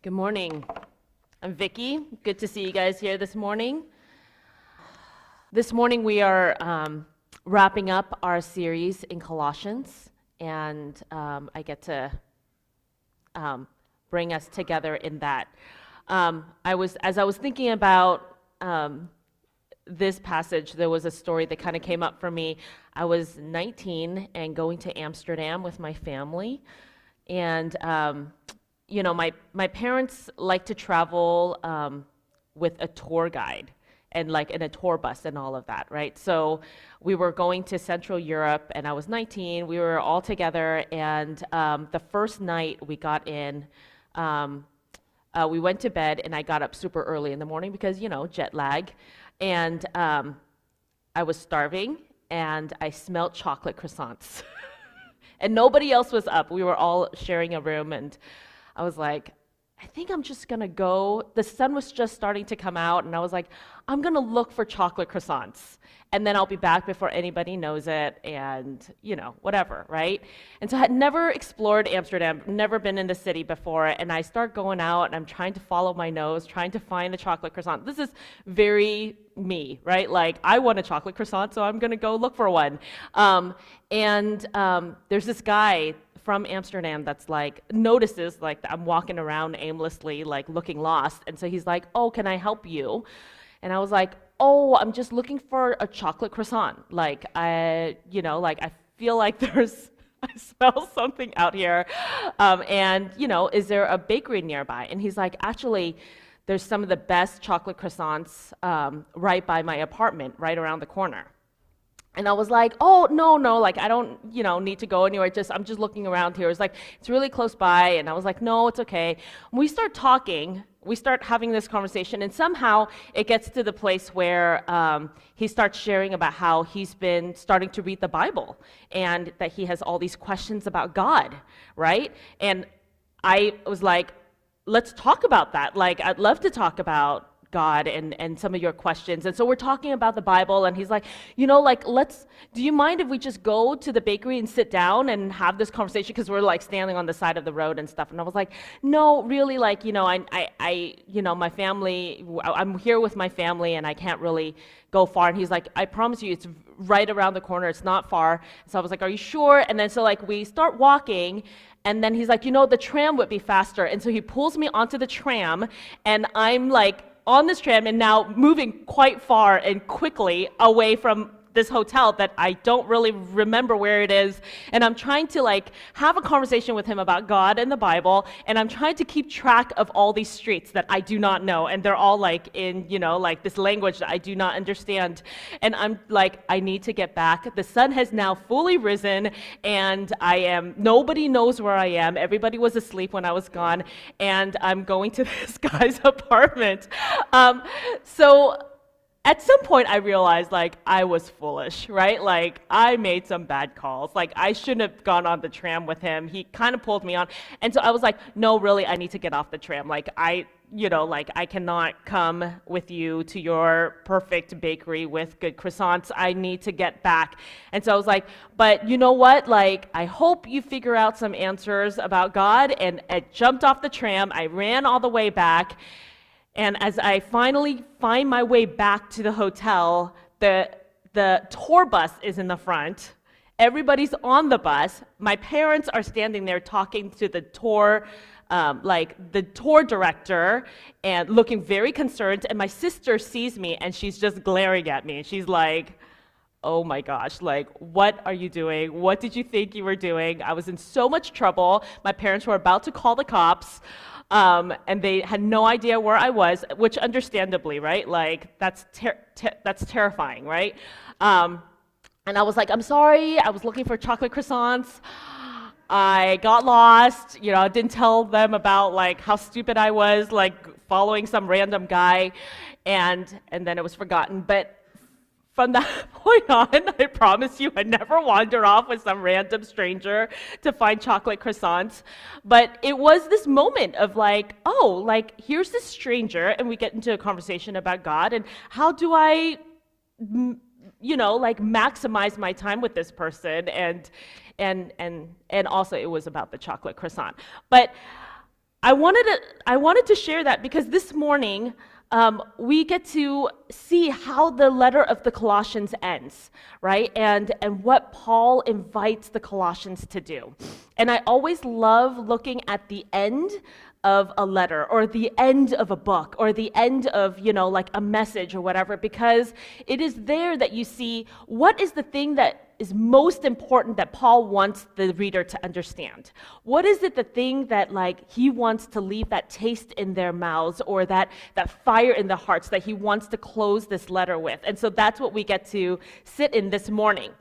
Good morning. I'm Vicki. Good to see you guys here this morning. This morning we are um, wrapping up our series in Colossians, and um, I get to um, bring us together in that. Um, I was, as I was thinking about um, this passage, there was a story that kind of came up for me. I was 19 and going to Amsterdam with my family, and um, you know, my, my parents like to travel um, with a tour guide and like in a tour bus and all of that, right? So we were going to Central Europe and I was 19. We were all together, and um, the first night we got in, um, uh, we went to bed and I got up super early in the morning because, you know, jet lag. And um, I was starving and I smelled chocolate croissants. and nobody else was up. We were all sharing a room and I was like, I think I'm just gonna go. The sun was just starting to come out, and I was like, I'm gonna look for chocolate croissants, and then I'll be back before anybody knows it, and you know, whatever, right? And so I had never explored Amsterdam, never been in the city before, and I start going out, and I'm trying to follow my nose, trying to find the chocolate croissant. This is very me, right? Like, I want a chocolate croissant, so I'm gonna go look for one. Um, and um, there's this guy from Amsterdam that's like notices like I'm walking around aimlessly, like looking lost. And so he's like, Oh, can I help you? And I was like, Oh, I'm just looking for a chocolate croissant. Like, I, you know, like I feel like there's, I smell something out here. Um, and, you know, is there a bakery nearby? And he's like, Actually, there's some of the best chocolate croissants um, right by my apartment, right around the corner. And I was like, oh, no, no, like, I don't, you know, need to go anywhere. Just, I'm just looking around here. It's like, it's really close by. And I was like, no, it's okay. we start talking, we start having this conversation, and somehow it gets to the place where um, he starts sharing about how he's been starting to read the Bible and that he has all these questions about God, right? And I was like, let's talk about that. Like, I'd love to talk about God and, and some of your questions. And so we're talking about the Bible, and he's like, you know, like, let's, do you mind if we just go to the bakery and sit down and have this conversation? Because we're like standing on the side of the road and stuff. And I was like, no, really, like, you know, I, I, I, you know, my family, I'm here with my family and I can't really go far. And he's like, I promise you, it's right around the corner, it's not far. So I was like, are you sure? And then so, like, we start walking, and then he's like, you know, the tram would be faster. And so he pulls me onto the tram, and I'm like, on this tram and now moving quite far and quickly away from this hotel that I don't really remember where it is. And I'm trying to like have a conversation with him about God and the Bible. And I'm trying to keep track of all these streets that I do not know. And they're all like in, you know, like this language that I do not understand. And I'm like, I need to get back. The sun has now fully risen and I am, nobody knows where I am. Everybody was asleep when I was gone. And I'm going to this guy's apartment. Um, so at some point I realized like I was foolish, right? Like I made some bad calls. Like I shouldn't have gone on the tram with him. He kind of pulled me on. And so I was like, "No, really, I need to get off the tram. Like I you know, like I cannot come with you to your perfect bakery with good croissants. I need to get back. And so I was like, but you know what? Like, I hope you figure out some answers about God. And I jumped off the tram. I ran all the way back. And as I finally find my way back to the hotel, the, the tour bus is in the front. Everybody's on the bus. My parents are standing there talking to the tour, um, like the tour director, and looking very concerned. And my sister sees me and she's just glaring at me. She's like, oh my gosh, like, what are you doing? What did you think you were doing? I was in so much trouble. My parents were about to call the cops. Um, and they had no idea where I was, which understandably, right? Like, that's, ter- ter- that's terrifying, right? Um, and I was like, I'm sorry, I was looking for chocolate croissants. I got lost, you know, I didn't tell them about like how stupid I was, like following some random guy, and and then it was forgotten. But from that point on, I promise you, I never wander off with some random stranger to find chocolate croissants. But it was this moment of like, oh, like, here's this stranger, and we get into a conversation about God, and how do I, you know, like maximize my time with this person? And, and, and, and also, it was about the chocolate croissant. But I wanted to, I wanted to share that because this morning um, we get to see how the letter of the Colossians ends, right? And, and what Paul invites the Colossians to do. And I always love looking at the end of a letter or the end of a book or the end of, you know, like a message or whatever, because it is there that you see what is the thing that is most important that Paul wants the reader to understand? What is it the thing that like he wants to leave that taste in their mouths or that that fire in their hearts that he wants to close this letter with? And so that's what we get to sit in this morning.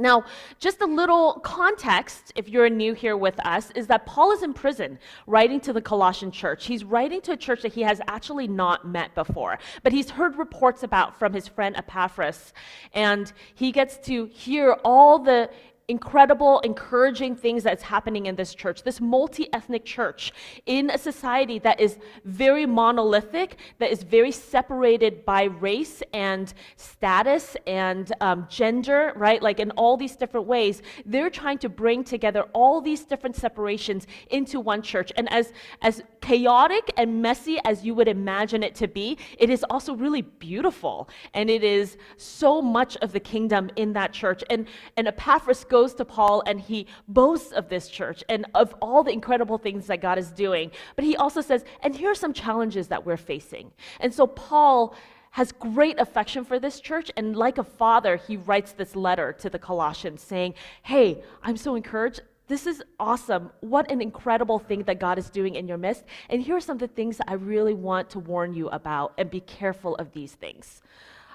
Now, just a little context, if you're new here with us, is that Paul is in prison writing to the Colossian church. He's writing to a church that he has actually not met before, but he's heard reports about from his friend Epaphras. And he gets to hear all the incredible, encouraging things that's happening in this church, this multi ethnic church in a society that is very monolithic, that is very separated by race and status and um, gender, right? Like in all these different ways, they're trying to bring together all these different separations into one church. And as, as chaotic and messy as you would imagine it to be, it is also really beautiful. And it is so much of the kingdom in that church. And, and Epaphras goes goes to Paul and he boasts of this church and of all the incredible things that God is doing. But he also says, and here are some challenges that we're facing. And so Paul has great affection for this church. And like a father, he writes this letter to the Colossians saying, Hey, I'm so encouraged. This is awesome. What an incredible thing that God is doing in your midst. And here are some of the things I really want to warn you about, and be careful of these things.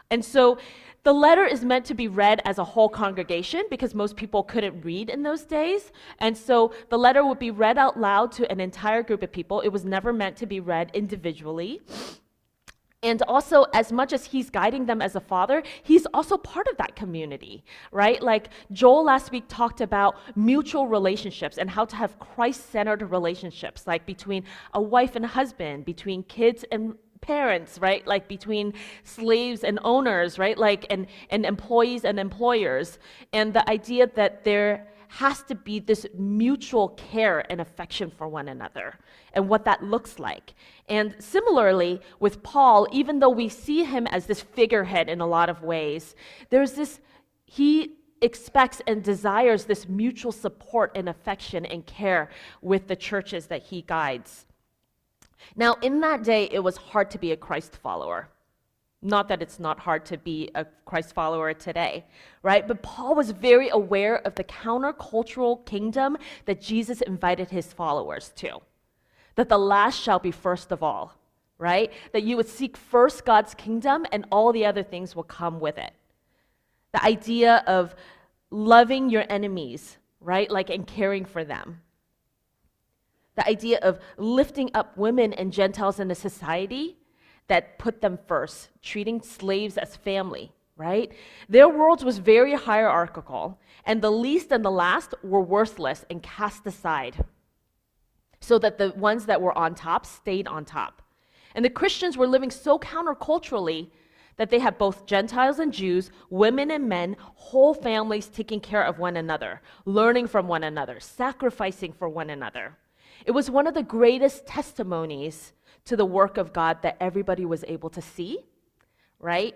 And so the letter is meant to be read as a whole congregation because most people couldn't read in those days. And so the letter would be read out loud to an entire group of people. It was never meant to be read individually. And also, as much as he's guiding them as a father, he's also part of that community, right? Like Joel last week talked about mutual relationships and how to have Christ centered relationships, like between a wife and husband, between kids and parents, right? Like between slaves and owners, right? Like and, and employees and employers. And the idea that there has to be this mutual care and affection for one another and what that looks like. And similarly with Paul, even though we see him as this figurehead in a lot of ways, there's this, he expects and desires this mutual support and affection and care with the churches that he guides. Now, in that day, it was hard to be a Christ follower. Not that it's not hard to be a Christ follower today, right? But Paul was very aware of the countercultural kingdom that Jesus invited his followers to. That the last shall be first of all, right? That you would seek first God's kingdom and all the other things will come with it. The idea of loving your enemies, right? Like, and caring for them the idea of lifting up women and Gentiles in a society that put them first, treating slaves as family, right? Their world was very hierarchical, and the least and the last were worthless and cast aside, so that the ones that were on top stayed on top. And the Christians were living so counterculturally that they had both Gentiles and Jews, women and men, whole families taking care of one another, learning from one another, sacrificing for one another. It was one of the greatest testimonies to the work of God that everybody was able to see, right?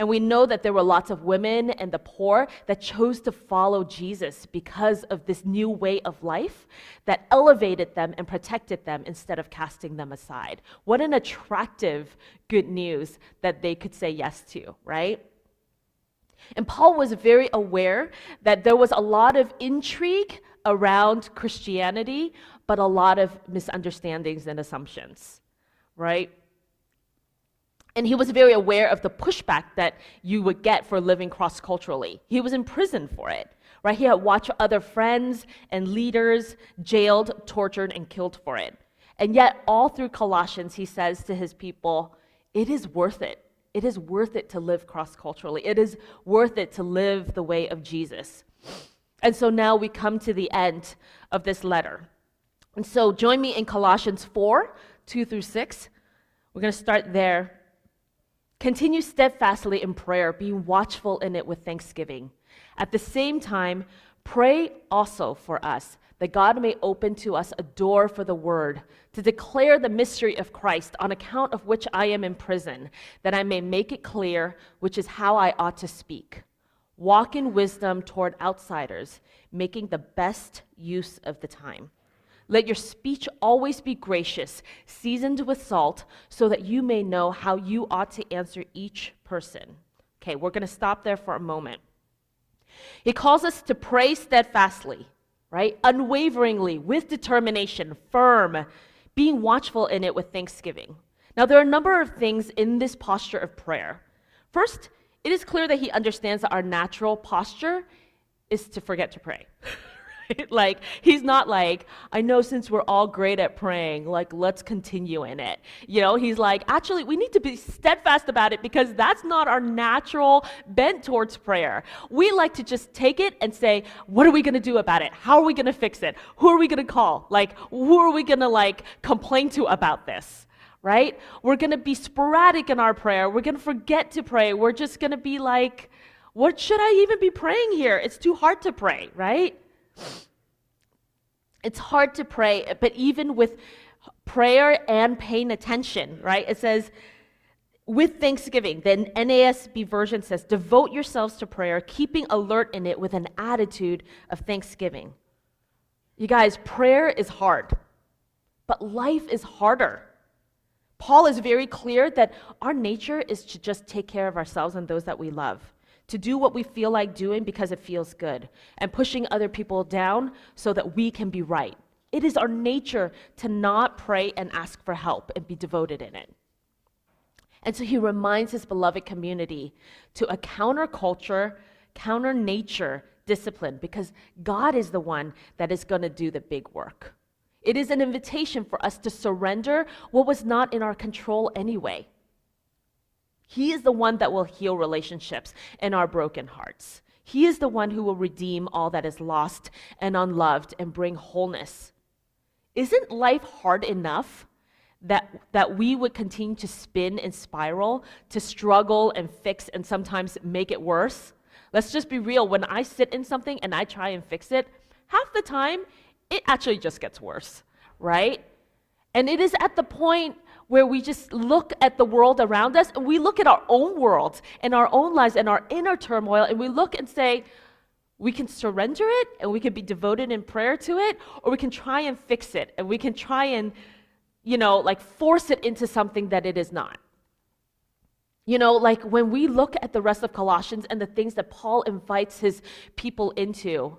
And we know that there were lots of women and the poor that chose to follow Jesus because of this new way of life that elevated them and protected them instead of casting them aside. What an attractive good news that they could say yes to, right? And Paul was very aware that there was a lot of intrigue around Christianity, but a lot of misunderstandings and assumptions, right? And he was very aware of the pushback that you would get for living cross culturally. He was in prison for it, right? He had watched other friends and leaders jailed, tortured, and killed for it. And yet, all through Colossians, he says to his people, it is worth it. It is worth it to live cross culturally. It is worth it to live the way of Jesus. And so now we come to the end of this letter. And so join me in Colossians 4 2 through 6. We're going to start there. Continue steadfastly in prayer, being watchful in it with thanksgiving. At the same time, pray also for us that God may open to us a door for the word, to declare the mystery of Christ, on account of which I am in prison, that I may make it clear, which is how I ought to speak. Walk in wisdom toward outsiders, making the best use of the time. Let your speech always be gracious, seasoned with salt, so that you may know how you ought to answer each person. Okay, we're going to stop there for a moment. He calls us to pray steadfastly right? Unwaveringly, with determination, firm, being watchful in it with thanksgiving. Now, there are a number of things in this posture of prayer. First, it is clear that he understands that our natural posture is to forget to pray. right? Like, he's not like, I know since we're all great at praying, like, let's continue in it. You know, he's like, actually, we need to be steadfast about it because that's not our natural bent towards prayer. We like to just take it and say, what are we going to do about it? How are we going to fix it? Who are we going to call? Like, who are we going to, like, complain to about this? Right? We're going to be sporadic in our prayer. We're going to forget to pray. We're just going to be like, what should I even be praying here? It's too hard to pray, right? It's hard to pray, but even with prayer and paying attention, right? It says, with thanksgiving, the NASB version says, devote yourselves to prayer, keeping alert in it with an attitude of thanksgiving. You guys, prayer is hard, but life is harder. Paul is very clear that our nature is to just take care of ourselves and those that we love to do what we feel like doing because it feels good, and pushing other people down so that we can be right. It is our nature to not pray and ask for help and be devoted in it. And so he reminds his beloved community to a counterculture, counter nature discipline because God is the one that is going to do the big work. It is an invitation for us to surrender what was not in our control anyway. He is the one that will heal relationships and our broken hearts. He is the one who will redeem all that is lost and unloved and bring wholeness. Isn't life hard enough that, that we would continue to spin and spiral, to struggle and fix and sometimes make it worse? Let's just be real. When I sit in something and I try and fix it, half the time it actually just gets worse, right? And it is at the point where we just look at the world around us and we look at our own world and our own lives and our inner turmoil and we look and say, we can surrender it and we can be devoted in prayer to it, or we can try and fix it and we can try and, you know, like force it into something that it is not. You know, like when we look at the rest of Colossians and the things that Paul invites his people into,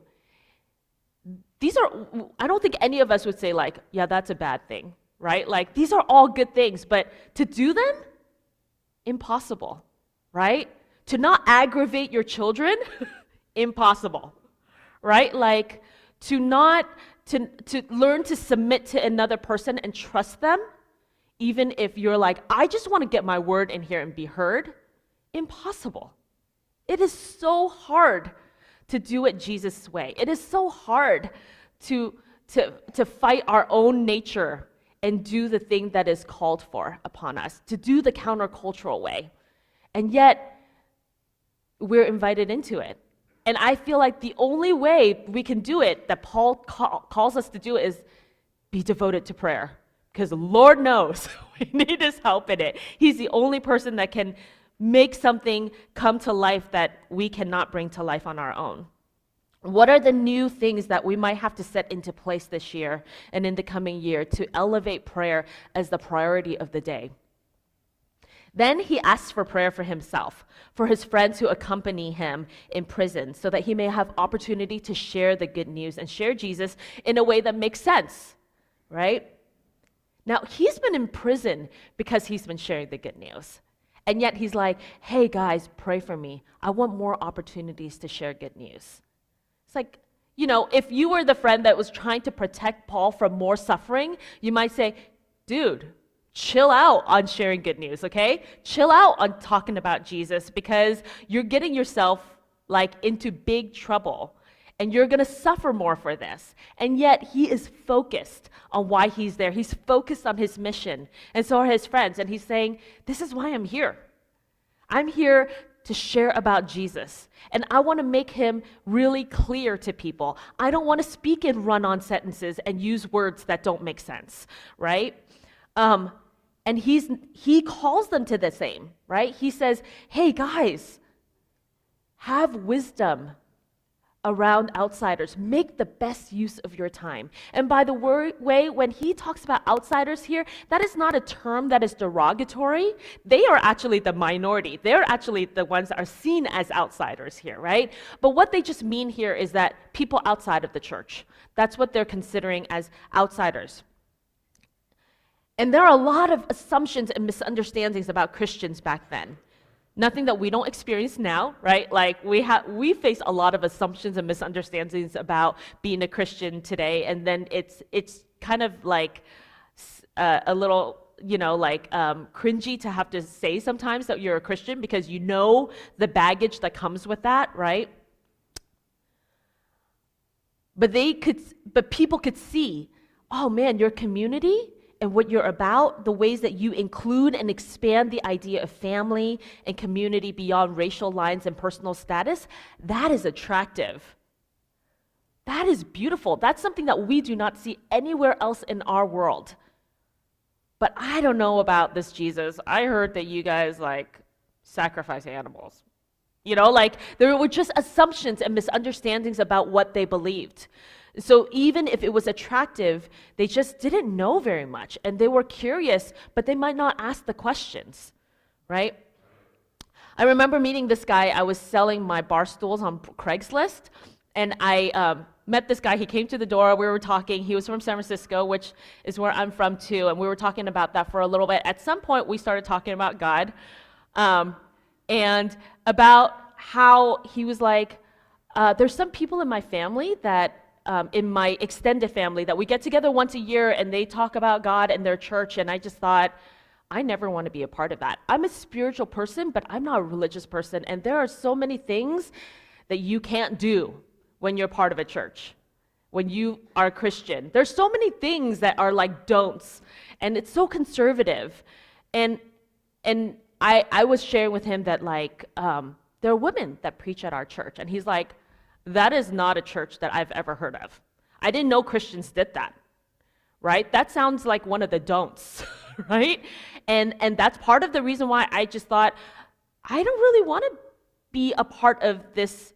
these are, I don't think any of us would say, like, yeah, that's a bad thing right? Like these are all good things, but to do them, impossible, right? To not aggravate your children, impossible, right? Like to not to to learn to submit to another person and trust them, even if you're like, I just want to get my word in here and be heard, impossible. It is so hard to do it Jesus' way. It is so hard to to to fight our own nature and do the thing that is called for upon us, to do the countercultural way. And yet, we're invited into it. And I feel like the only way we can do it, that Paul call, calls us to do, is be devoted to prayer. Because Lord knows we need his help in it. He's the only person that can make something come to life that we cannot bring to life on our own. What are the new things that we might have to set into place this year and in the coming year to elevate prayer as the priority of the day? Then he asks for prayer for himself, for his friends who accompany him in prison, so that he may have opportunity to share the good news and share Jesus in a way that makes sense, right? Now, he's been in prison because he's been sharing the good news. And yet he's like, hey guys, pray for me. I want more opportunities to share good news. It's like, you know, if you were the friend that was trying to protect Paul from more suffering, you might say, dude, chill out on sharing good news, okay? Chill out on talking about Jesus because you're getting yourself like into big trouble and you're going to suffer more for this. And yet he is focused on why he's there. He's focused on his mission. And so are his friends and he's saying, "This is why I'm here. I'm here to share about Jesus. And I want to make him really clear to people. I don't want to speak in run on sentences and use words that don't make sense, right? Um, and he's, he calls them to the same, right? He says, hey, guys, have wisdom around outsiders. Make the best use of your time. And by the way, when he talks about outsiders here, that is not a term that is derogatory. They are actually the minority. They're actually the ones that are seen as outsiders here, right? But what they just mean here is that people outside of the church. That's what they're considering as outsiders. And there are a lot of assumptions and misunderstandings about Christians back then nothing that we don't experience now, right? Like we have we face a lot of assumptions and misunderstandings about being a Christian today, and then it's it's kind of like uh, a little you know like um, cringy to have to say sometimes that you're a Christian because you know the baggage that comes with that, right? But they could, but people could see, oh man, your community and what you're about, the ways that you include and expand the idea of family and community beyond racial lines and personal status, that is attractive. That is beautiful. That's something that we do not see anywhere else in our world. But I don't know about this Jesus. I heard that you guys like sacrifice animals. You know, like there were just assumptions and misunderstandings about what they believed. So even if it was attractive, they just didn't know very much and they were curious, but they might not ask the questions, right? I remember meeting this guy. I was selling my bar stools on Craigslist, and I um, met this guy. He came to the door. We were talking. He was from San Francisco, which is where I'm from too, and we were talking about that for a little bit. At some point, we started talking about God um, and about how he was like, uh, There's some people in my family that um, in my extended family that we get together once a year and they talk about God and their church, and I just thought, I never want to be a part of that. I'm a spiritual person, but I'm not a religious person, and there are so many things that you can't do when you're part of a church, when you are a Christian. There's so many things that are like don'ts, and it's so conservative. And and I I was sharing with him that like um, there are women that preach at our church, and he's like, that is not a church that I've ever heard of. I didn't know Christians did that, right? That sounds like one of the don'ts, right? And, and that's part of the reason why I just thought, I don't really want to be a part of this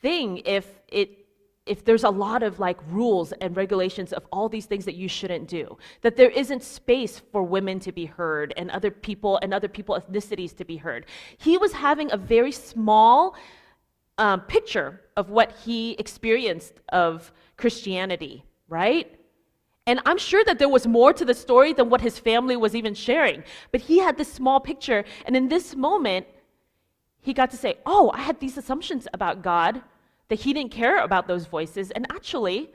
thing if it if there's a lot of like rules and regulations of all these things that you shouldn't do that there isn't space for women to be heard and other people and other people ethnicities to be heard he was having a very small um, picture of what he experienced of Christianity, right? And I'm sure that there was more to the story than what his family was even sharing. But he had this small picture, and in this moment, he got to say, Oh, I had these assumptions about God that he didn't care about those voices. And actually,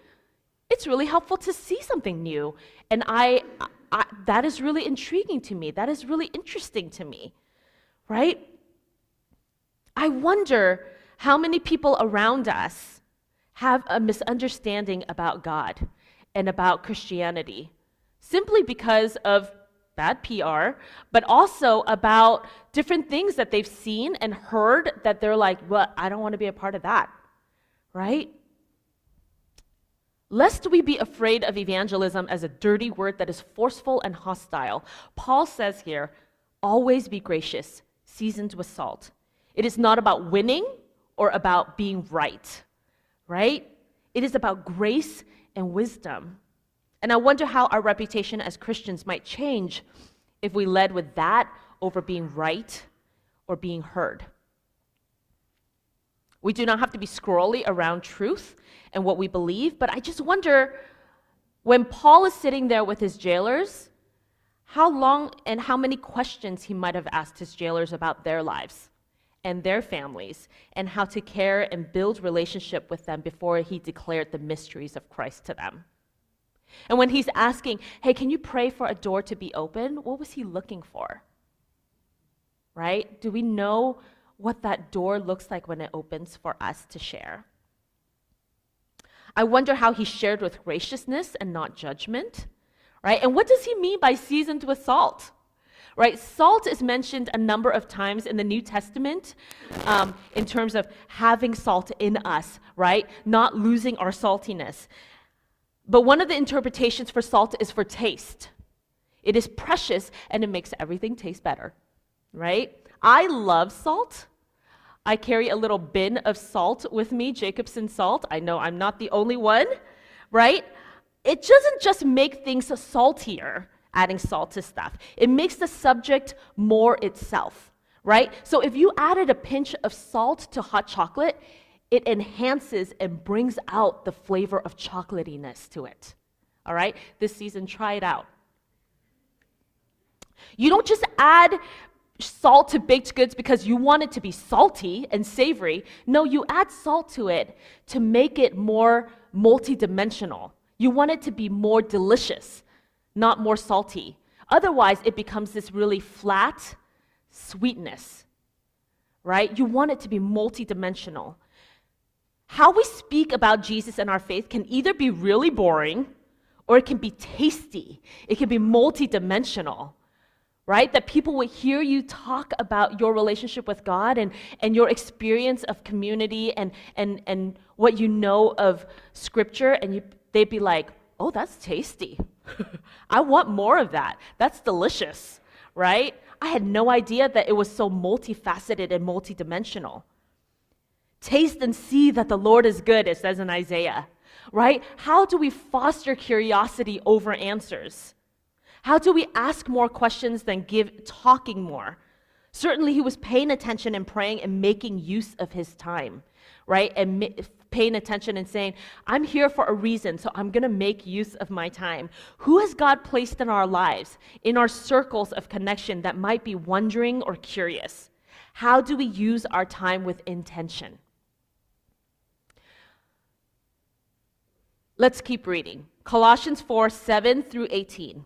it's really helpful to see something new. And I, I that is really intriguing to me. That is really interesting to me, right? I wonder how many people around us have a misunderstanding about God and about Christianity simply because of bad PR, but also about different things that they've seen and heard that they're like, well, I don't want to be a part of that, right? Lest we be afraid of evangelism as a dirty word that is forceful and hostile, Paul says here, always be gracious, seasoned with salt. It is not about winning or about being right, right? It is about grace and wisdom. And I wonder how our reputation as Christians might change if we led with that over being right or being heard. We do not have to be squirrely around truth and what we believe, but I just wonder when Paul is sitting there with his jailers, how long and how many questions he might have asked his jailers about their lives and their families and how to care and build relationship with them before he declared the mysteries of Christ to them. And when he's asking, "Hey, can you pray for a door to be open?" What was he looking for? Right? Do we know what that door looks like when it opens for us to share? I wonder how he shared with graciousness and not judgment, right? And what does he mean by seasoned with salt? Right? Salt is mentioned a number of times in the New Testament um, in terms of having salt in us, right? Not losing our saltiness. But one of the interpretations for salt is for taste. It is precious and it makes everything taste better, right? I love salt. I carry a little bin of salt with me, Jacobsen salt. I know I'm not the only one, right? It doesn't just make things saltier, adding salt to stuff, it makes the subject more itself, right? So if you added a pinch of salt to hot chocolate, it enhances and brings out the flavor of chocolatiness to it. All right? This season, try it out. You don't just add salt to baked goods because you want it to be salty and savory. No, you add salt to it to make it more multidimensional. You want it to be more delicious, not more salty. Otherwise, it becomes this really flat sweetness, right? You want it to be multidimensional. How we speak about Jesus and our faith can either be really boring or it can be tasty, it can be multidimensional right? That people would hear you talk about your relationship with God and, and your experience of community and, and, and what you know of Scripture, and you, they'd be like, oh, that's tasty. I want more of that. That's delicious, right? I had no idea that it was so multifaceted and multidimensional. Taste and see that the Lord is good, it says in Isaiah, right? How do we foster curiosity over answers? How do we ask more questions than give talking more? Certainly, he was paying attention and praying and making use of his time, right? And paying attention and saying, I'm here for a reason, so I'm going to make use of my time. Who has God placed in our lives, in our circles of connection that might be wondering or curious? How do we use our time with intention? Let's keep reading. Colossians 4 7 through 18.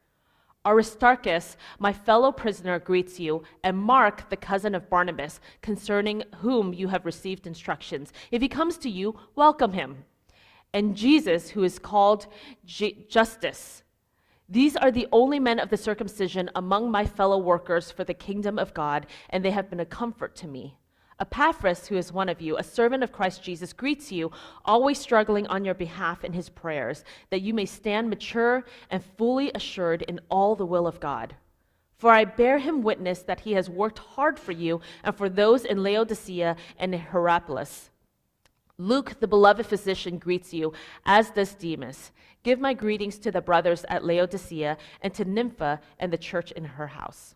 Aristarchus, my fellow prisoner, greets you, and Mark, the cousin of Barnabas, concerning whom you have received instructions. If he comes to you, welcome him. And Jesus, who is called J- Justus. These are the only men of the circumcision among my fellow workers for the kingdom of God, and they have been a comfort to me. Epaphras, who is one of you, a servant of Christ Jesus, greets you, always struggling on your behalf in his prayers, that you may stand mature and fully assured in all the will of God. For I bear him witness that he has worked hard for you and for those in Laodicea and Hierapolis. Luke, the beloved physician, greets you, as does Demas. Give my greetings to the brothers at Laodicea and to Nympha and the church in her house.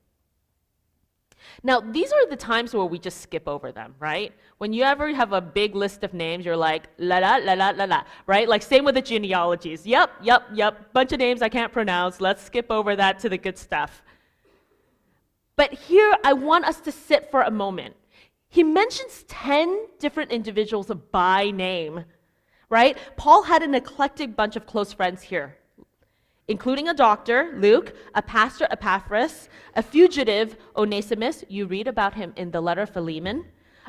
Now, these are the times where we just skip over them, right? When you ever have a big list of names, you're like, la la, la la, la la, right? Like, same with the genealogies. Yep, yep, yep. Bunch of names I can't pronounce. Let's skip over that to the good stuff. But here, I want us to sit for a moment. He mentions 10 different individuals by name, right? Paul had an eclectic bunch of close friends here including a doctor, Luke, a pastor, Epaphras, a fugitive, Onesimus, you read about him in the letter Philemon,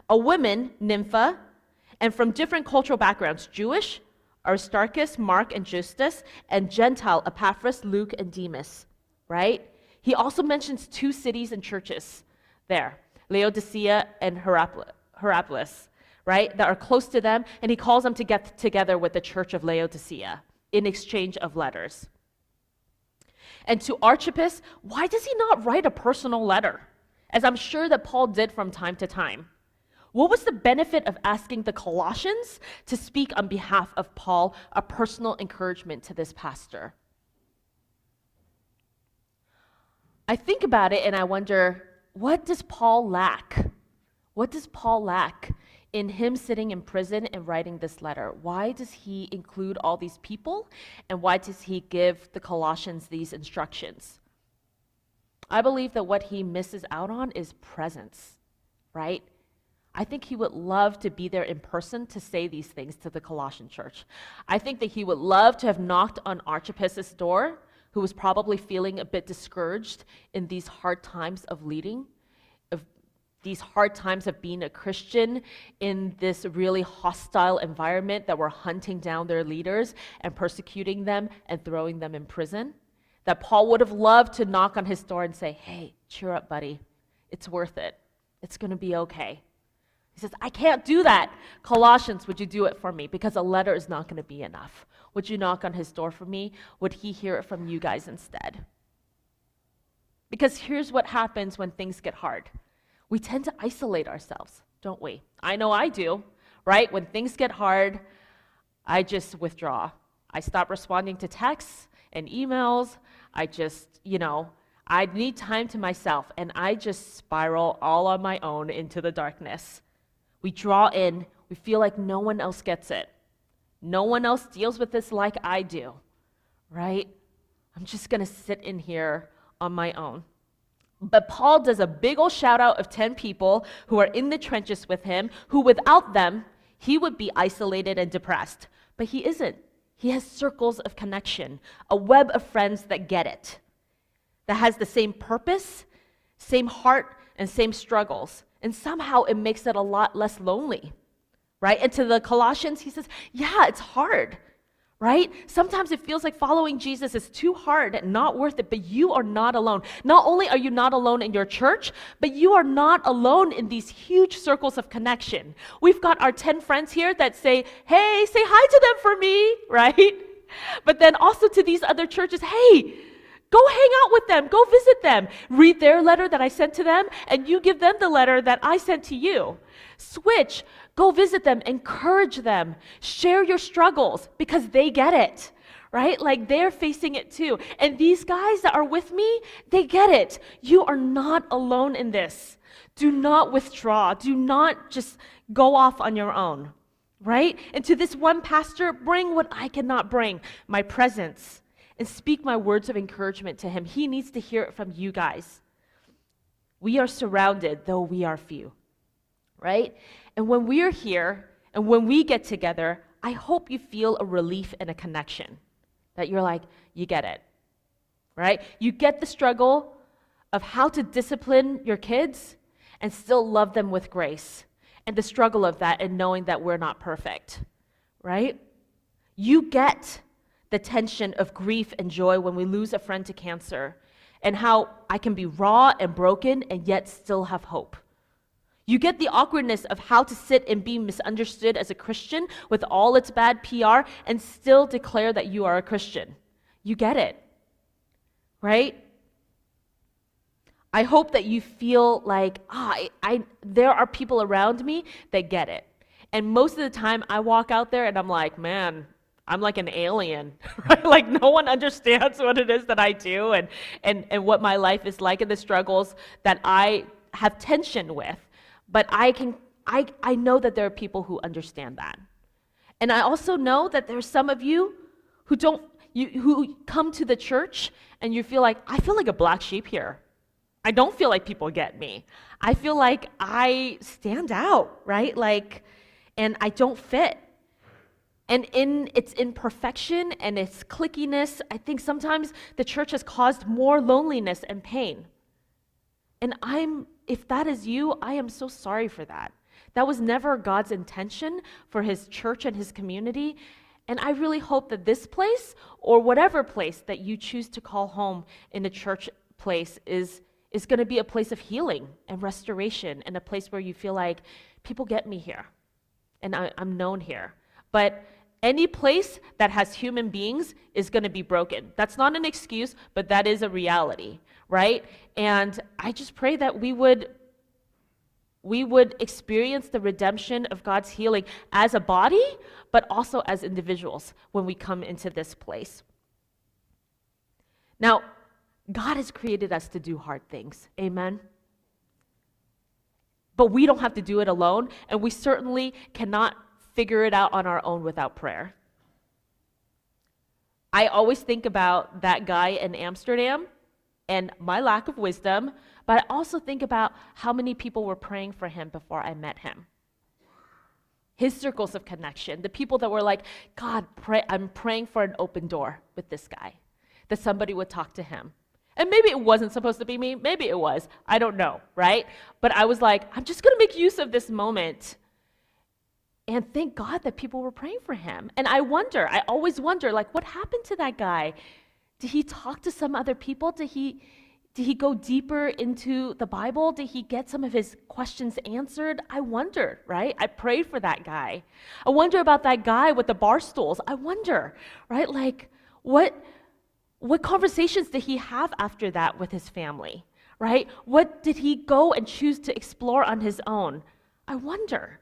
a woman, Nympha, and from different cultural backgrounds, Jewish, Aristarchus, Mark, and Justus, and Gentile, Epaphras, Luke, and Demas, right? He also mentions two cities and churches there, Laodicea and Hierapolis, right, that are close to them, and he calls them to get together with the church of Laodicea in exchange of letters. And to Archippus, why does he not write a personal letter? As I'm sure that Paul did from time to time. What was the benefit of asking the Colossians to speak on behalf of Paul, a personal encouragement to this pastor? I think about it and I wonder, what does Paul lack? What does Paul lack in him sitting in prison and writing this letter? Why does he include all these people? And why does he give the Colossians these instructions? I believe that what he misses out on is presence, right? I think he would love to be there in person to say these things to the Colossian church. I think that he would love to have knocked on Archippus' door, who was probably feeling a bit discouraged in these hard times of leading these hard times of being a Christian in this really hostile environment that were hunting down their leaders and persecuting them and throwing them in prison. That Paul would have loved to knock on his door and say, Hey, cheer up, buddy. It's worth it. It's going to be okay. He says, I can't do that. Colossians, would you do it for me? Because a letter is not going to be enough. Would you knock on his door for me? Would he hear it from you guys instead? Because here's what happens when things get hard we tend to isolate ourselves, don't we? I know I do, right? When things get hard, I just withdraw. I stop responding to texts and emails. I just, you know, I need time to myself, and I just spiral all on my own into the darkness. We draw in, we feel like no one else gets it. No one else deals with this like I do, right? I'm just gonna sit in here on my own. But Paul does a big old shout out of 10 people who are in the trenches with him, who without them, he would be isolated and depressed. But he isn't. He has circles of connection, a web of friends that get it, that has the same purpose, same heart, and same struggles. And somehow it makes it a lot less lonely, right? And to the Colossians, he says, Yeah, it's hard right? Sometimes it feels like following Jesus is too hard and not worth it, but you are not alone. Not only are you not alone in your church, but you are not alone in these huge circles of connection. We've got our 10 friends here that say, hey, say hi to them for me, right? But then also to these other churches, hey, Go hang out with them. Go visit them. Read their letter that I sent to them, and you give them the letter that I sent to you. Switch. Go visit them. Encourage them. Share your struggles because they get it, right? Like they're facing it too. And these guys that are with me, they get it. You are not alone in this. Do not withdraw. Do not just go off on your own, right? And to this one pastor, bring what I cannot bring my presence and speak my words of encouragement to him. He needs to hear it from you guys. We are surrounded, though we are few, right? And when we are here and when we get together, I hope you feel a relief and a connection. That you're like, you get it, right? You get the struggle of how to discipline your kids and still love them with grace, and the struggle of that and knowing that we're not perfect, right? You get the tension of grief and joy when we lose a friend to cancer, and how I can be raw and broken and yet still have hope. You get the awkwardness of how to sit and be misunderstood as a Christian with all its bad PR and still declare that you are a Christian. You get it, right? I hope that you feel like, ah, I, I, there are people around me that get it. And most of the time, I walk out there and I'm like, man, I'm like an alien, right? Like no one understands what it is that I do and, and, and what my life is like and the struggles that I have tension with. But I can I, I know that there are people who understand that. And I also know that there's some of you who don't you who come to the church and you feel like, I feel like a black sheep here. I don't feel like people get me. I feel like I stand out, right? Like, and I don't fit. And in its imperfection and its clickiness, I think sometimes the church has caused more loneliness and pain. And I'm, if that is you, I am so sorry for that. That was never God's intention for his church and his community. And I really hope that this place, or whatever place that you choose to call home in a church place, is, is going to be a place of healing and restoration and a place where you feel like people get me here and I, I'm known here. But any place that has human beings is going to be broken. That's not an excuse, but that is a reality, right? And I just pray that we would we would experience the redemption of God's healing as a body, but also as individuals when we come into this place. Now, God has created us to do hard things. Amen. But we don't have to do it alone, and we certainly cannot figure it out on our own without prayer. I always think about that guy in Amsterdam and my lack of wisdom, but I also think about how many people were praying for him before I met him. His circles of connection, the people that were like, God, pray, I'm praying for an open door with this guy, that somebody would talk to him. And maybe it wasn't supposed to be me, maybe it was. I don't know, right? But I was like, I'm just to make use of this moment and thank God that people were praying for him. And I wonder, I always wonder, like, what happened to that guy? Did he talk to some other people? Did he, did he go deeper into the Bible? Did he get some of his questions answered? I wonder, right? I prayed for that guy. I wonder about that guy with the bar stools. I wonder, right? Like, what, what conversations did he have after that with his family, right? What did he go and choose to explore on his own? I wonder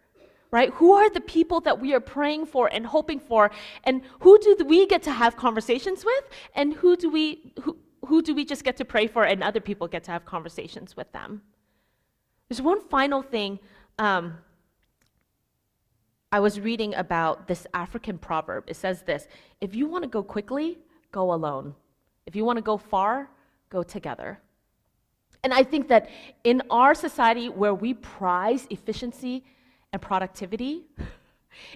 right? Who are the people that we are praying for and hoping for? And who do we get to have conversations with? And who do we, who, who do we just get to pray for and other people get to have conversations with them? There's one final thing. Um, I was reading about this African proverb. It says this If you want to go quickly, go alone. If you want to go far, go together. And I think that in our society where we prize efficiency and productivity,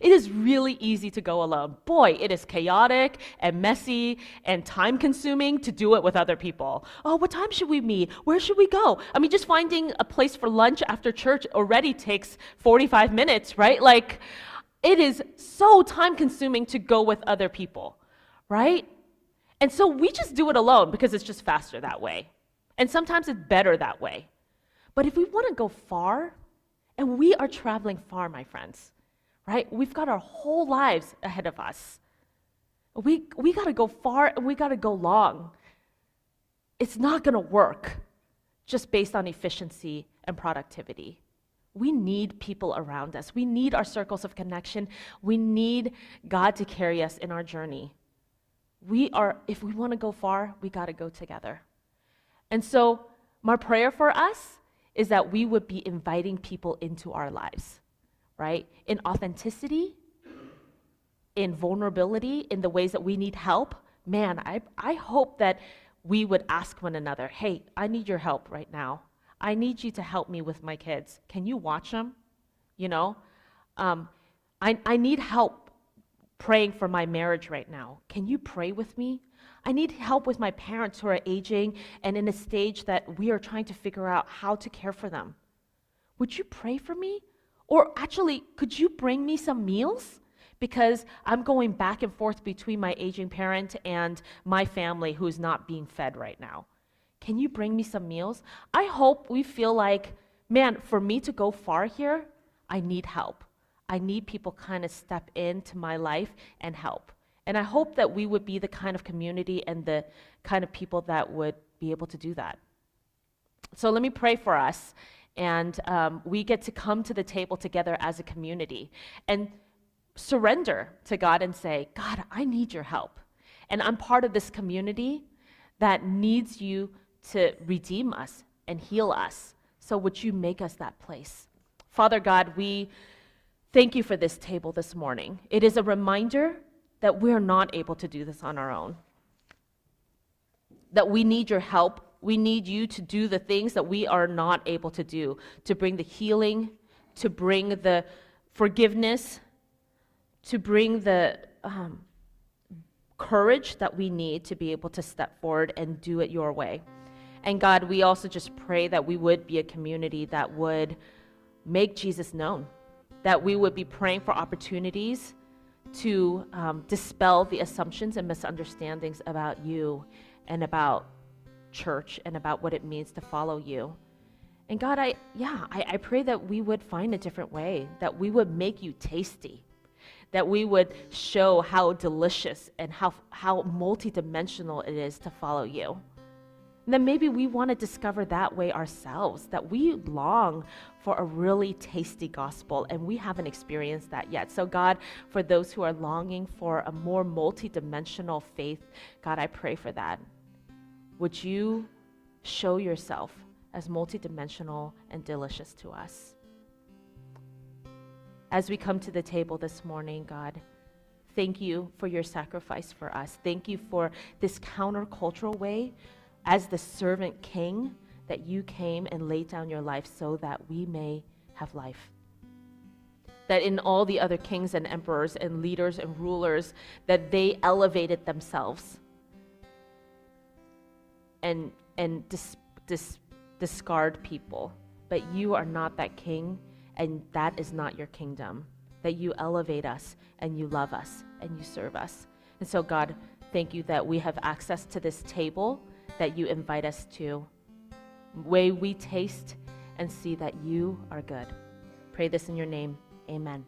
it is really easy to go alone. Boy, it is chaotic and messy and time consuming to do it with other people. Oh, what time should we meet? Where should we go? I mean, just finding a place for lunch after church already takes 45 minutes, right? Like, it is so time consuming to go with other people, right? And so we just do it alone because it's just faster that way. And sometimes it's better that way. But if we want to go far, and we are traveling far, my friends, right? We've got our whole lives ahead of us. We, we got to go far and we got to go long. It's not going to work just based on efficiency and productivity. We need people around us. We need our circles of connection. We need God to carry us in our journey. We are, if we want to go far, we got to go together. And so, my prayer for us is that we would be inviting people into our lives, right? In authenticity, in vulnerability, in the ways that we need help. Man, I, I hope that we would ask one another, hey, I need your help right now. I need you to help me with my kids. Can you watch them? You know? Um, I, I need help praying for my marriage right now. Can you pray with me? I need help with my parents who are aging and in a stage that we are trying to figure out how to care for them. Would you pray for me? Or actually, could you bring me some meals? Because I'm going back and forth between my aging parent and my family who's not being fed right now. Can you bring me some meals? I hope we feel like, man, for me to go far here, I need help. I need people kind of step into my life and help. And I hope that we would be the kind of community and the kind of people that would be able to do that. So let me pray for us. And um, we get to come to the table together as a community and surrender to God and say, God, I need your help. And I'm part of this community that needs you to redeem us and heal us. So would you make us that place? Father God, we thank you for this table this morning. It is a reminder that we're not able to do this on our own. That we need your help. We need you to do the things that we are not able to do, to bring the healing, to bring the forgiveness, to bring the um, courage that we need to be able to step forward and do it your way. And God, we also just pray that we would be a community that would make Jesus known, that we would be praying for opportunities to um, dispel the assumptions and misunderstandings about you and about church and about what it means to follow you. And God, I, yeah, I, I pray that we would find a different way, that we would make you tasty, that we would show how delicious and how, how multidimensional it is to follow you. Then maybe we want to discover that way ourselves, that we long for a really tasty gospel, and we haven't experienced that yet. So, God, for those who are longing for a more multidimensional faith, God, I pray for that. would you show yourself as multidimensional and delicious to us? As we come to the table this morning, God, thank you for your sacrifice for us. Thank you for this countercultural way as the servant king that you came and laid down your life so that we may have life. That in all the other kings and emperors and leaders and rulers, that they elevated themselves and, and dis, dis, discard people. But you are not that king, and that is not your kingdom. That you elevate us, and you love us, and you serve us. And so, God, thank you that we have access to this table that you invite us to. Way we taste and see that you are good. Pray this in your name. Amen.